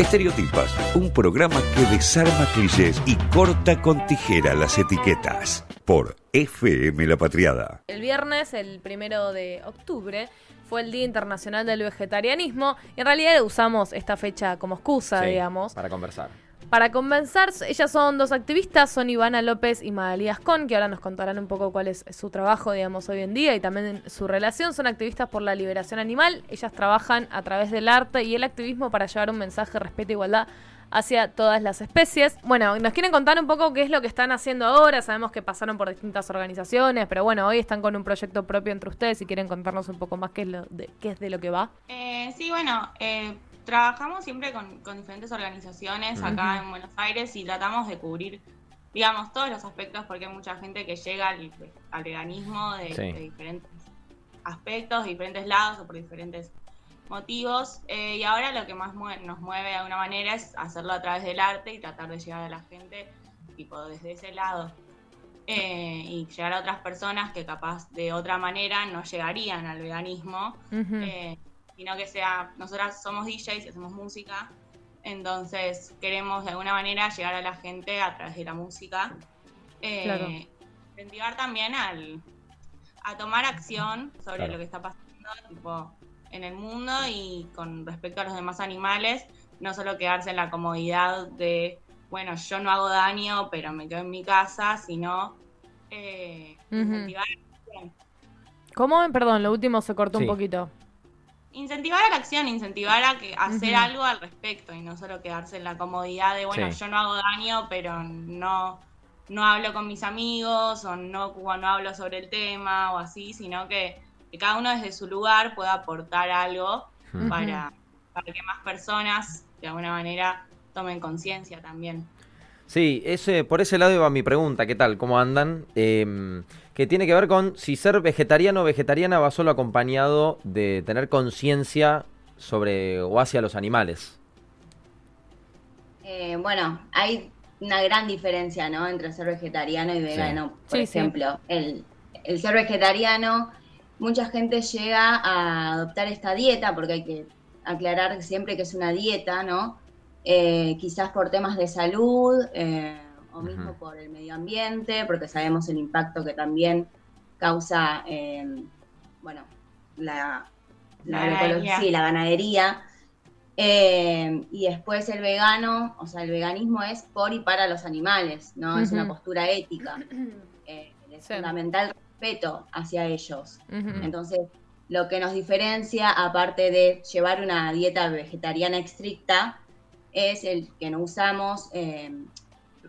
Estereotipas, un programa que desarma clichés y corta con tijera las etiquetas. Por FM La Patriada. El viernes, el primero de octubre, fue el Día Internacional del Vegetarianismo. Y en realidad usamos esta fecha como excusa, Sí, digamos. Para conversar. Para conversar, ellas son dos activistas, son Ivana López y Magalías Con, que ahora nos contarán un poco cuál es su trabajo, digamos, hoy en día y también su relación. Son activistas por la liberación animal. Ellas trabajan a través del arte y el activismo para llevar un mensaje de respeto e igualdad hacia todas las especies. Bueno, nos quieren contar un poco qué es lo que están haciendo ahora. Sabemos que pasaron por distintas organizaciones, pero bueno, hoy están con un proyecto propio entre ustedes y quieren contarnos un poco más qué es, lo de, qué es de lo que va. Eh, sí, bueno, eh, trabajamos siempre con, con diferentes organizaciones acá en Buenos Aires y tratamos de cubrir, digamos, todos los aspectos porque hay mucha gente que llega al, al veganismo de, Sí. de diferentes aspectos, de diferentes lados o por diferentes motivos. Eh, y ahora lo que más mue- nos mueve de alguna manera es hacerlo a través del arte y tratar de llegar a la gente, tipo, desde ese lado. Eh, y llegar a otras personas que capaz de otra manera no llegarían al veganismo. Eh, sino que sea, nosotras somos DJs y hacemos música, entonces queremos de alguna manera llegar a la gente a través de la música. Eh, Claro. Incentivar también al, a tomar acción sobre Claro. lo que está pasando tipo, en el mundo y con respecto a los demás animales, no solo quedarse en la comodidad de, bueno, yo no hago daño, pero me quedo en mi casa, sino eh, incentivar a la acción. ¿Cómo? Perdón, lo último se cortó Sí. un poquito. Incentivar a la acción, incentivar a que hacer algo al respecto y no solo quedarse en la comodidad de bueno, Sí. yo no hago daño, pero no no hablo con mis amigos o no no hablo sobre el tema o así, sino que, que cada uno desde su lugar pueda aportar algo para, para que más personas de alguna manera tomen conciencia también. Sí, ese, por ese lado iba mi pregunta, ¿qué tal? ¿Cómo andan? Eh, que tiene que ver con si ser vegetariano o vegetariana va solo acompañado de tener conciencia sobre o hacia los animales. Eh, bueno, hay una gran diferencia, ¿no? Entre ser vegetariano y vegano. Por Sí, sí. ejemplo, el, el ser vegetariano, mucha gente llega a adoptar esta dieta, porque hay que aclarar siempre que es una dieta, ¿no? Eh, quizás por temas de salud, eh, o mismo por el medio ambiente, porque sabemos el impacto que también causa, eh, bueno, la, la La agroecolo- ganadería. sí, la ganadería. Eh, y después el vegano, o sea, el veganismo es por y para los animales, ¿no? Es una postura ética. Eh, es Sí. fundamental respeto hacia ellos. Entonces, lo que nos diferencia, aparte de llevar una dieta vegetariana estricta, es el que no usamos, eh,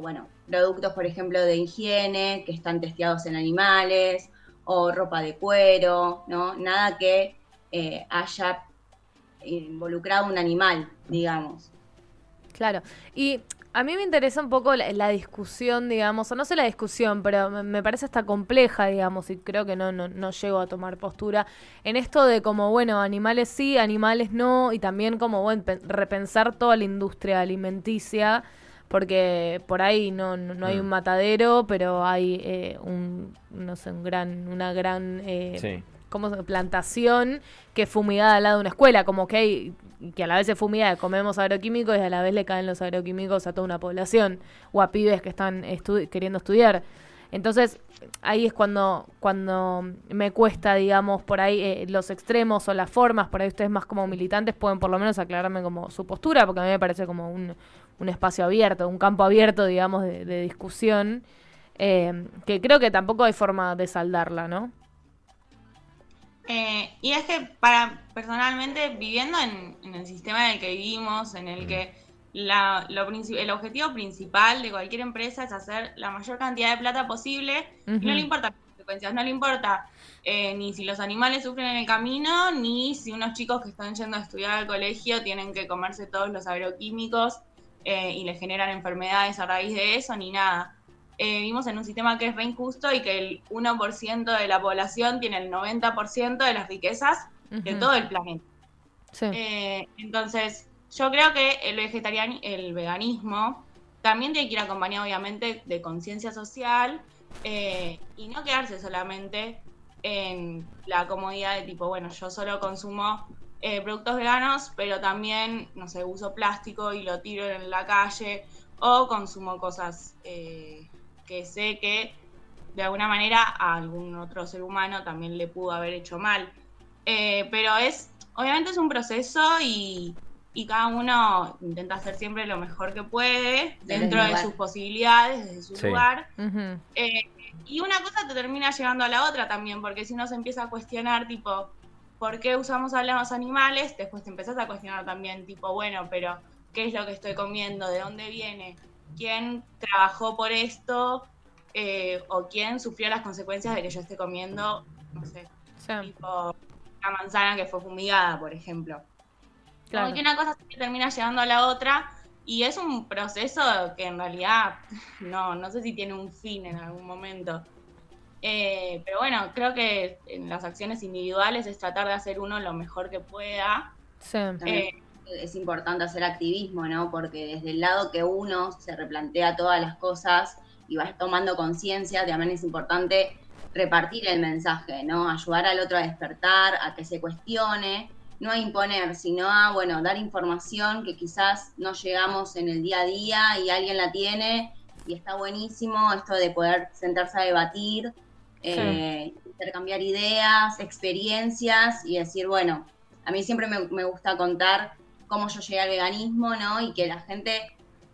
bueno, productos, por ejemplo, de higiene que están testeados en animales, o ropa de cuero, ¿no? Nada que eh, haya involucrado un animal, digamos. Claro. Y a mí me interesa un poco la, discusión, digamos, o no sé la discusión, pero me, parece hasta compleja, digamos, y creo que no, no, no llego a tomar postura en esto de como, bueno, animales sí, animales no, y también como, bueno, pe- repensar toda la industria alimenticia, porque por ahí no, no, no hay Mm. un matadero, pero hay eh, un, no sé, un gran, una gran... eh, Sí. como plantación que es fumigada al lado de una escuela, como que hay que a la vez es fumigada, comemos agroquímicos y a la vez le caen los agroquímicos a toda una población o a pibes que están estu- queriendo estudiar. Entonces, ahí es cuando, cuando me cuesta, digamos, por ahí eh, los extremos o las formas, por ahí ustedes más como militantes pueden por lo menos aclararme como su postura, porque a mí me parece como un, un espacio abierto, un campo abierto, digamos, de, de discusión, eh, que creo que tampoco hay forma de saldarla, ¿no? Eh, y es que para personalmente viviendo en, en el sistema en el que vivimos, en el que la- lo princi- el objetivo principal de cualquier empresa es hacer la mayor cantidad de plata posible y no le importa las consecuencias, no le importa eh, ni si los animales sufren en el camino, ni si unos chicos que están yendo a estudiar al colegio tienen que comerse todos los agroquímicos eh, y les generan enfermedades a raíz de eso, ni nada. Eh, vivimos en un sistema que es re injusto y que el 1% de la población tiene el 90% de las riquezas de todo el planeta. Sí. Eh, entonces, yo creo que el vegetarian el veganismo también tiene que ir acompañado, obviamente, de conciencia social eh, y no quedarse solamente en la comodidad de tipo, bueno, yo solo consumo eh, productos veganos, pero también, no sé, uso plástico y lo tiro en la calle o consumo cosas eh, que sé que de alguna manera a algún otro ser humano también le pudo haber hecho mal. Eh, pero es, obviamente es un proceso y, y cada uno intenta hacer siempre lo mejor que puede dentro de sus posibilidades, desde su Sí. lugar. Eh, y una cosa te termina llevando a la otra también, porque si uno se empieza a cuestionar, tipo, ¿por qué usamos a los animales? Después te empezás a cuestionar también, tipo, bueno, pero ¿qué es lo que estoy comiendo? ¿De dónde viene? ¿Quién trabajó por esto? Eh, ¿O quién sufrió las consecuencias de que yo esté comiendo, no sé, Sí, tipo, una manzana que fue fumigada, por ejemplo? claro. Como que una cosa se termina llevando a la otra y es un proceso que en realidad no, no sé si tiene un fin en algún momento. Eh, pero bueno, creo que en las acciones individuales es tratar de hacer uno lo mejor que pueda. Sí. Eh, es importante hacer activismo, ¿no? Porque desde el lado que uno se replantea todas las cosas y va tomando conciencia, también es importante repartir el mensaje, ¿no? Ayudar al otro a despertar, a que se cuestione, no a imponer, sino a, bueno, dar información que quizás no llegamos en el día a día y alguien la tiene y está buenísimo esto de poder sentarse a debatir, eh, intercambiar ideas, experiencias y decir, bueno, a mí siempre me, me gusta contar cómo yo llegué al veganismo, ¿no? Y que la gente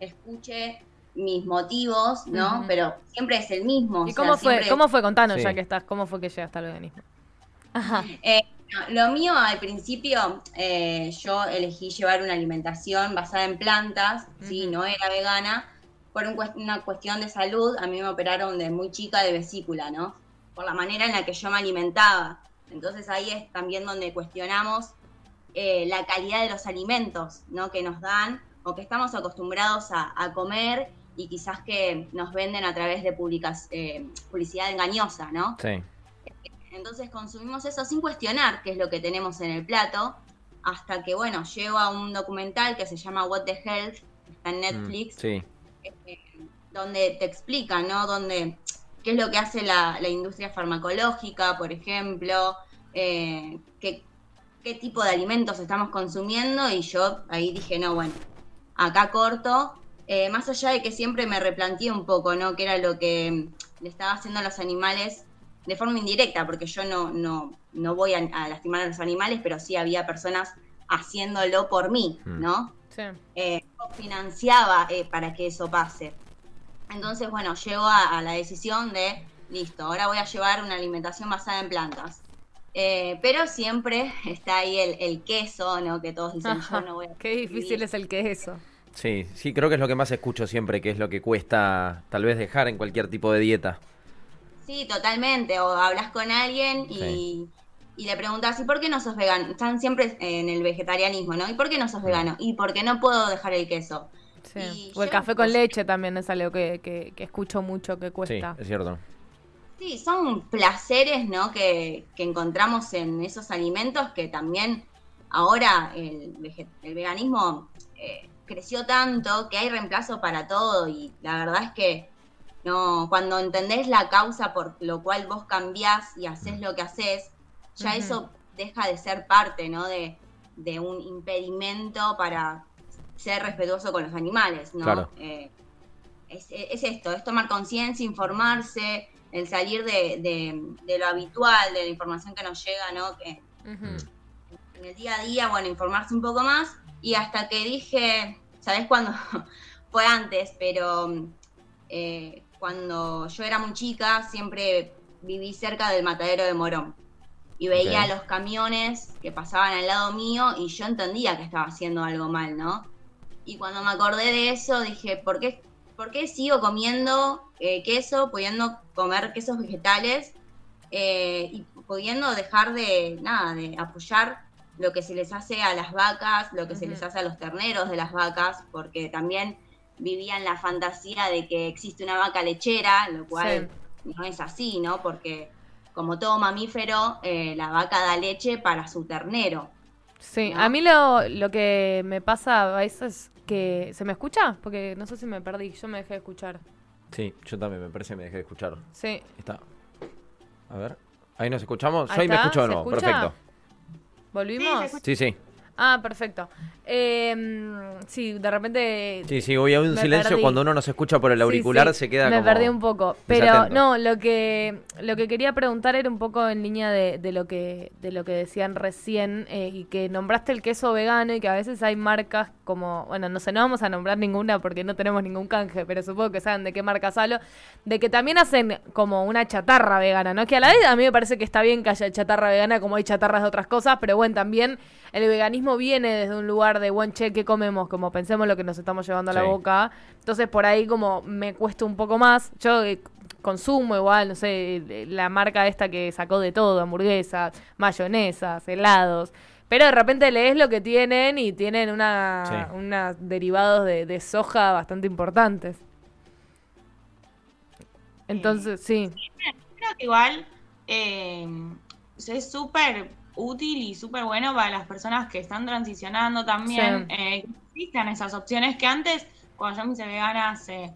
escuche mis motivos, ¿no? Pero siempre es el mismo. o ¿Y sea, cómo fue? siempre- ¿Cómo fue? Contanos Sí. ya que estás. ¿Cómo fue que llegaste al veganismo? Ajá. Eh, no, lo mío al principio, eh, yo elegí llevar una alimentación basada en plantas, sí, Ujú. no era vegana, por un cuest- una cuestión de salud. A mí me operaron de muy chica de vesícula, ¿no? Por la manera en la que yo me alimentaba. Entonces ahí es también donde cuestionamos eh, la calidad de los alimentos, ¿no? Que nos dan o que estamos acostumbrados a, a comer y quizás que nos venden a través de publicas- eh, publicidad engañosa, ¿no? Sí. Entonces consumimos eso sin cuestionar qué es lo que tenemos en el plato, hasta que, bueno, llego a un documental que se llama What the Health, está en Mm, Netflix, Sí. eh, donde te explican, ¿no? Donde, qué es lo que hace la, la industria farmacológica, por ejemplo, eh, qué, qué tipo de alimentos estamos consumiendo, y yo ahí dije, no, bueno, acá corto, eh, más allá de que siempre me replanteé un poco, ¿no? Que era lo que le estaba haciendo a los animales de forma indirecta, porque yo no, no, no voy a, a lastimar a los animales, pero sí había personas haciéndolo por mí, Mm. ¿no? Sí. eh, financiaba eh, para que eso pase. Entonces, bueno, llego a, a la decisión de, listo, ahora voy a llevar una alimentación basada en plantas. Eh, pero siempre está ahí el, el queso, ¿no? Que todos dicen, yo no voy a... Qué difícil es el que eso. Sí, sí, creo que es lo que más escucho siempre, que es lo que cuesta tal vez dejar en cualquier tipo de dieta. Sí, totalmente. O hablas con alguien y, Sí. y le preguntas, ¿y por qué no sos vegano? Están siempre en el vegetarianismo, ¿no? ¿Y por qué no sos vegano? Y porque no puedo dejar el queso. Sí. Y O el café con leche también es algo que, que, que escucho mucho que Sí, cuesta. es cierto. Sí, son placeres, ¿no? Que, que encontramos en esos alimentos que también ahora el, veganismo eh, creció tanto que hay reemplazo para todo y la verdad es que no cuando entendés la causa por lo cual vos cambiás y haces lo que haces, ya eso deja de ser parte, ¿no? De, de un impedimento para ser respetuoso con los animales, ¿no? Claro. Eh, es, es esto, es tomar conciencia, informarse, el salir de, de- de lo habitual, de la información que nos llega, ¿no? Que en el día a día, bueno, informarse un poco más. Y hasta que dije, ¿sabes cuándo? Fue antes, pero eh, cuando yo era muy chica, siempre viví cerca del matadero de Morón. Y veía los camiones que pasaban al lado mío y yo entendía que estaba haciendo algo mal, ¿no? Y cuando me acordé de eso, dije, ¿por qué, por qué sigo comiendo eh, queso, pudiendo comer quesos vegetales eh, y pudiendo dejar de, nada, de apoyar lo que se les hace a las vacas, lo que se les hace a los terneros de las vacas, porque también vivían la fantasía de que existe una vaca lechera, lo cual no es así, ¿no? Porque como todo mamífero, eh, la vaca da leche para su ternero. Sí, ¿no? a mí lo, lo que me pasa a veces es que... ¿Se me escucha? Porque no sé si me perdí, yo me dejé de escuchar. Sí, yo también me parece que me dejé de escuchar. Sí. Está. A ver. Ahí nos escuchamos. Yo Ahí me escucho de ¿se nuevo. escucha? Perfecto. ¿Volvimos? Sí, sí. Ah, perfecto. Eh, sí, de repente... Sí, sí, hoy hay un silencio perdí. cuando uno no se escucha por el auricular, Sí, sí, se queda me como perdí un poco pero desatento. no lo que lo que quería preguntar era un poco en línea de, de lo que de lo que decían recién eh, y que nombraste el queso vegano y que a veces hay marcas como bueno no sé no vamos a nombrar ninguna porque no tenemos ningún canje pero supongo que saben de qué marcas hablo de que también hacen como una chatarra vegana no que a la vez a mí me parece que está bien que haya chatarra vegana como hay chatarras de otras cosas pero bueno también el veganismo viene desde un lugar de buen che que comemos como pensemos lo que nos estamos llevando a la boca entonces por ahí como me cuesta un poco más. Yo eh, consumo igual, no sé, eh, la marca esta que sacó de todo, hamburguesas, mayonesas, helados. Pero de repente lees lo que tienen y tienen una, Sí. unas derivados de, de soja bastante importantes. Entonces, sí. Creo que igual eh, es súper útil y súper bueno para las personas que están transicionando también. Sí. Eh, que existan esas opciones que antes, cuando yo me hice vegana hace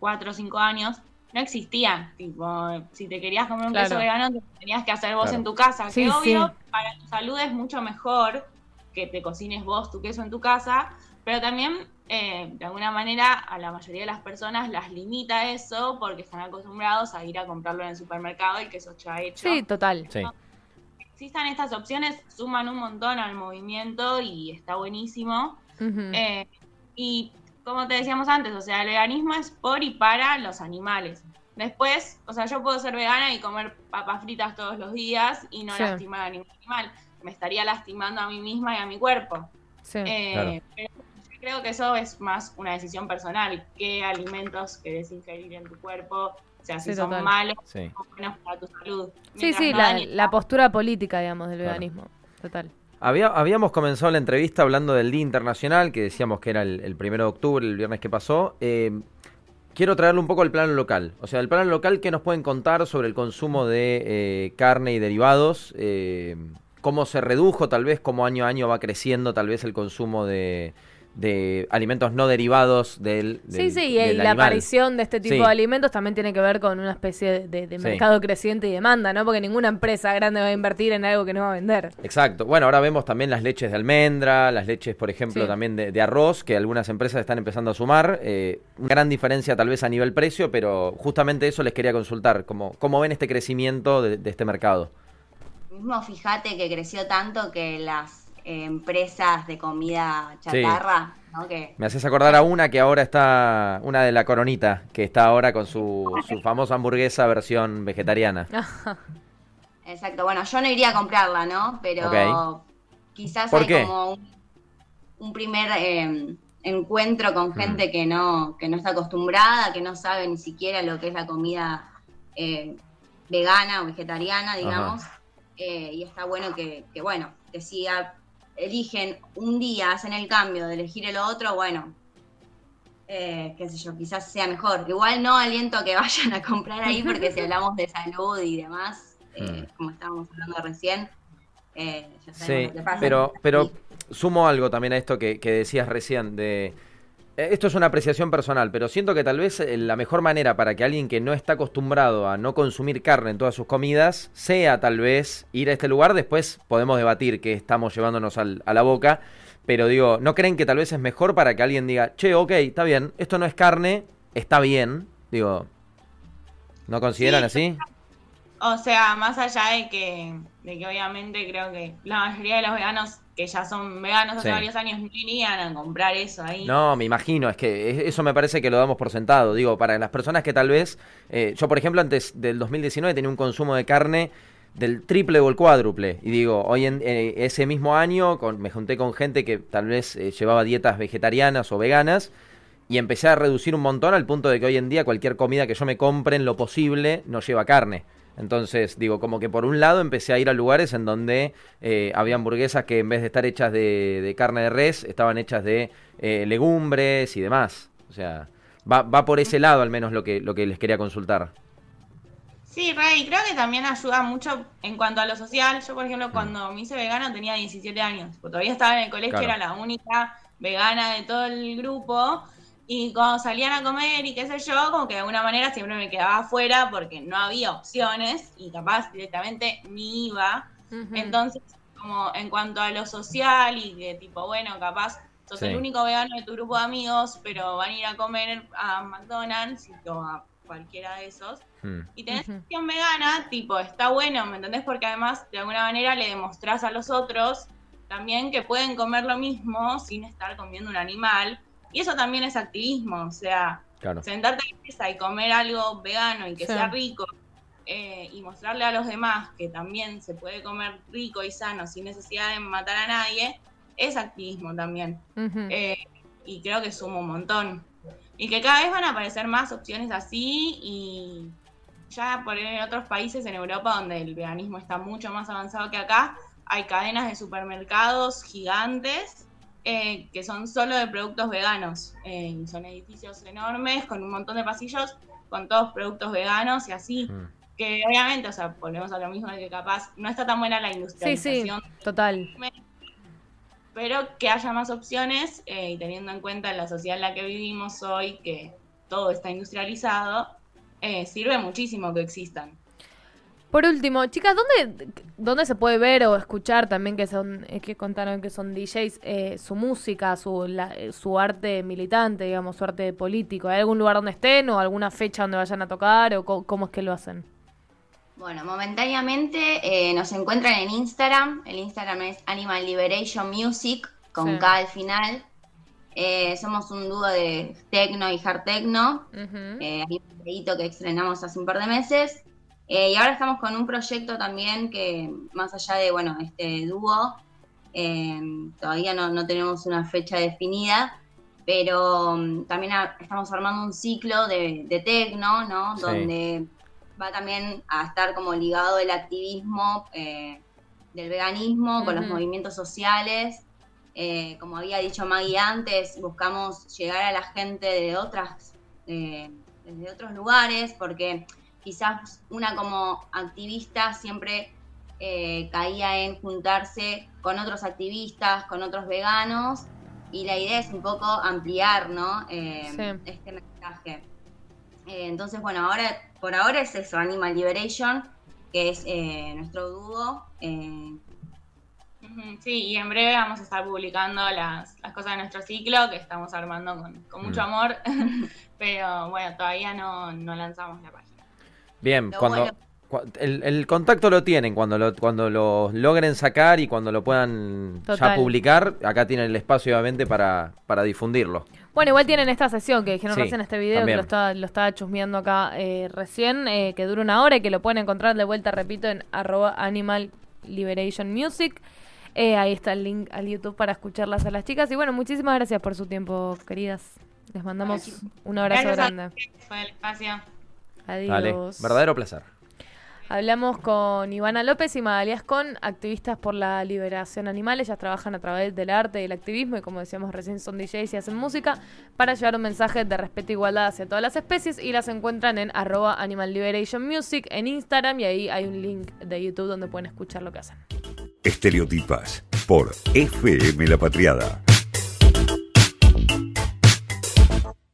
cuatro o cinco años, no existían. Tipo, si te querías comer un Claro. queso vegano, te tenías que hacer vos Claro. en tu casa. Sí, que obvio, sí. para tu salud es mucho mejor que te cocines vos tu queso en tu casa, pero también eh, de alguna manera a la mayoría de las personas las limita eso porque están acostumbrados a ir a comprarlo en el supermercado el queso ya hecho. Sí, total. Sí. Existan estas opciones, suman un montón al movimiento y está buenísimo. Eh, y como te decíamos antes, o sea, el veganismo es por y para los animales. Después, o sea, yo puedo ser vegana y comer papas fritas todos los días y no Sí. lastimar a ningún animal. Me estaría lastimando a mí misma y a mi cuerpo. Sí. Eh, Claro. pero yo creo que eso es más una decisión personal. ¿Qué alimentos querés ingerir en tu cuerpo? O sea, si Sí, son total. malos Sí. o buenos para tu salud. Sí, sí, no la, dañen- la postura política, digamos, del Claro. veganismo. Total. Había, habíamos comenzado la entrevista hablando del Día Internacional, que decíamos que era el, el primero de octubre, el viernes que pasó. Eh, quiero traerle un poco al plano local. O sea, el plano local, ¿qué nos pueden contar sobre el consumo de eh, carne y derivados? Eh, ¿Cómo se redujo, tal vez, cómo año a año va creciendo, tal vez, el consumo de, de alimentos no derivados del, Sí, del- sí, y del la animal? aparición de este tipo Sí. de alimentos también tiene que ver con una especie de, Sí. mercado creciente y demanda, ¿no? Porque ninguna empresa grande va a invertir en algo que no va a vender. Exacto. Bueno, ahora vemos también las leches de almendra, las leches, por ejemplo, Sí. también de, de arroz, que algunas empresas están empezando a sumar. Eh, una gran diferencia tal vez a nivel precio, pero justamente eso les quería consultar. ¿Cómo, cómo ven este crecimiento de, de este mercado? Mismo fíjate que creció tanto que las eh, empresas de comida chatarra, ¿no? Que Me haces acordar a una que ahora está, una de la coronita, que está ahora con su, su famosa hamburguesa versión vegetariana. Exacto, bueno, yo no iría a comprarla, ¿no? Pero quizás ¿Por hay qué? como un, un primer eh, encuentro con gente que no que no está acostumbrada, que no sabe ni siquiera lo que es la comida eh, vegana o vegetariana, digamos. Eh, y está bueno que, que, bueno, que si a- eligen un día, hacen el cambio de elegir el otro, bueno, eh, qué sé yo, quizás sea mejor. Igual no aliento a que vayan a comprar ahí porque si hablamos de salud y demás, eh, como estábamos hablando recién, eh, ya sabemos Sí, lo que pasa. pero, pero sumo algo también a esto que, que decías recién de... eh, Esto es una apreciación personal, pero siento que tal vez eh, la mejor manera para que alguien que no está acostumbrado a no consumir carne en todas sus comidas sea tal vez ir a este lugar. Después podemos debatir qué estamos llevándonos al- a la boca. Pero digo, ¿no creen que tal vez es mejor para que alguien diga, che, ok, está bien, esto no es carne, está bien? Digo, ¿no consideran Sí, así? O sea, más allá de que, de que obviamente creo que la mayoría de los veganos que ya son veganos hace Sí. varios años no irían a comprar eso ahí. No, me imagino, es que es- eso me parece que lo damos por sentado. Digo, para las personas que tal vez, eh, yo por ejemplo antes del 2019 tenía un consumo de carne del triple o el cuádruple. Y digo, hoy en eh, ese mismo año con- me junté con gente que tal vez eh, llevaba dietas vegetarianas o veganas y empecé a reducir un montón al punto de que hoy en día cualquier comida que yo me compre en lo posible no lleva carne. Entonces, digo, como que por un lado empecé a ir a lugares en donde eh, había hamburguesas que en vez de estar hechas de, de carne de res, estaban hechas de eh, legumbres y demás. O sea, va, va por ese lado al menos lo que, lo que les quería consultar. Sí, Rey, creo que también ayuda mucho en cuanto a lo social. Yo, por ejemplo, Mm. cuando me hice vegana tenía 17 años. Todavía estaba en el colegio, Claro. era la única vegana de todo el grupo. Y cuando salían a comer y qué sé yo, como que de alguna manera siempre me quedaba afuera porque no había opciones y capaz directamente ni iba. Entonces, como en cuanto a lo social y de tipo, bueno, capaz sos Sí. el único vegano de tu grupo de amigos, pero van a ir a comer a McDonald's o a cualquiera de esos. Mm. Y tenés Ujú. opción vegana, tipo, está bueno, ¿me entendés? Porque además, de alguna manera, le demostrás a los otros también que pueden comer lo mismo sin estar comiendo un animal. Y eso también es activismo, o sea, Claro. sentarte en la mesa y comer algo vegano y que Sí. sea rico eh, y mostrarle a los demás que también se puede comer rico y sano sin necesidad de matar a nadie, es activismo también. Eh, y creo que suma un montón. Y que cada vez van a aparecer más opciones así y ya por en otros países en Europa donde el veganismo está mucho más avanzado que acá, hay cadenas de supermercados gigantes eh, que son solo de productos veganos. Eh, y son edificios enormes con un montón de pasillos con todos productos veganos y así. Mm. Que obviamente, o sea, volvemos a lo mismo de que capaz no está tan buena la Sí, sí, industrialización total. pero que haya más opciones eh, y teniendo en cuenta la sociedad en la que vivimos hoy, que todo está industrializado, eh, sirve muchísimo que existan. Por último, chicas, ¿dónde, ¿dónde se puede ver o escuchar también que son, eh, que contaron que son DJs, eh, su música, su, la- eh, su arte militante, digamos, su arte político? ¿Hay algún lugar donde estén o alguna fecha donde vayan a tocar o cómo es que lo hacen? Bueno, momentáneamente eh, nos encuentran en Instagram. El Instagram es Animal Liberation Music, con Sí. K al final. Eh, somos un dúo de techno y hard techno. Hay un videíto que estrenamos hace un par de meses. Eh, y ahora estamos con un proyecto también que, más allá de, bueno, este dúo, eh, todavía no, no tenemos una fecha definida, pero mm, también a- estamos armando un ciclo de, de tecno, ¿no? Sí. Donde va también a estar como ligado el activismo eh, del veganismo con los movimientos sociales. Eh, como había dicho Maggie antes, buscamos llegar a la gente de otras, eh, desde otros lugares, porque quizás una como activista siempre eh, caía en juntarse con otros activistas, con otros veganos, y la idea es un poco ampliar, ¿no? Eh, Sí. Este mensaje. Eh, entonces, bueno, ahora, por ahora es eso, Animal Liberation, que es eh, nuestro dúo. eh, Sí, y en breve vamos a estar publicando las, las cosas de nuestro ciclo que estamos armando con, con mucho Mm. amor, pero bueno, todavía no, no lanzamos la página. Bien, Lo cuando bueno- el, el contacto lo tienen, cuando lo, cuando lo logren sacar y cuando lo puedan ya publicar, acá tienen el espacio obviamente para, para difundirlo. Bueno, igual tienen esta sesión que dijeron Sí, recién en este video, también. que lo estaba, lo estaba chusmeando acá eh, recién, eh, que dura una hora y que lo pueden encontrar de vuelta, repito, en arroba Animal Liberation Music. Eh, ahí está el link al YouTube para escucharlas a las chicas. Y bueno, muchísimas gracias por su tiempo, queridas. Les mandamos un abrazo Gracias a grande. ustedes por el espacio. Adiós. Dale, verdadero placer. Hablamos con Ivana López y Magalías con activistas por la liberación animal. Ellas trabajan a través del arte y el activismo y como decíamos recién son DJs y hacen música para llevar un mensaje de respeto e igualdad hacia todas las especies y las encuentran en arroba Animal Liberation Music en Instagram y ahí hay un link de YouTube donde pueden escuchar lo que hacen. Estereotipas por FM La Patriada.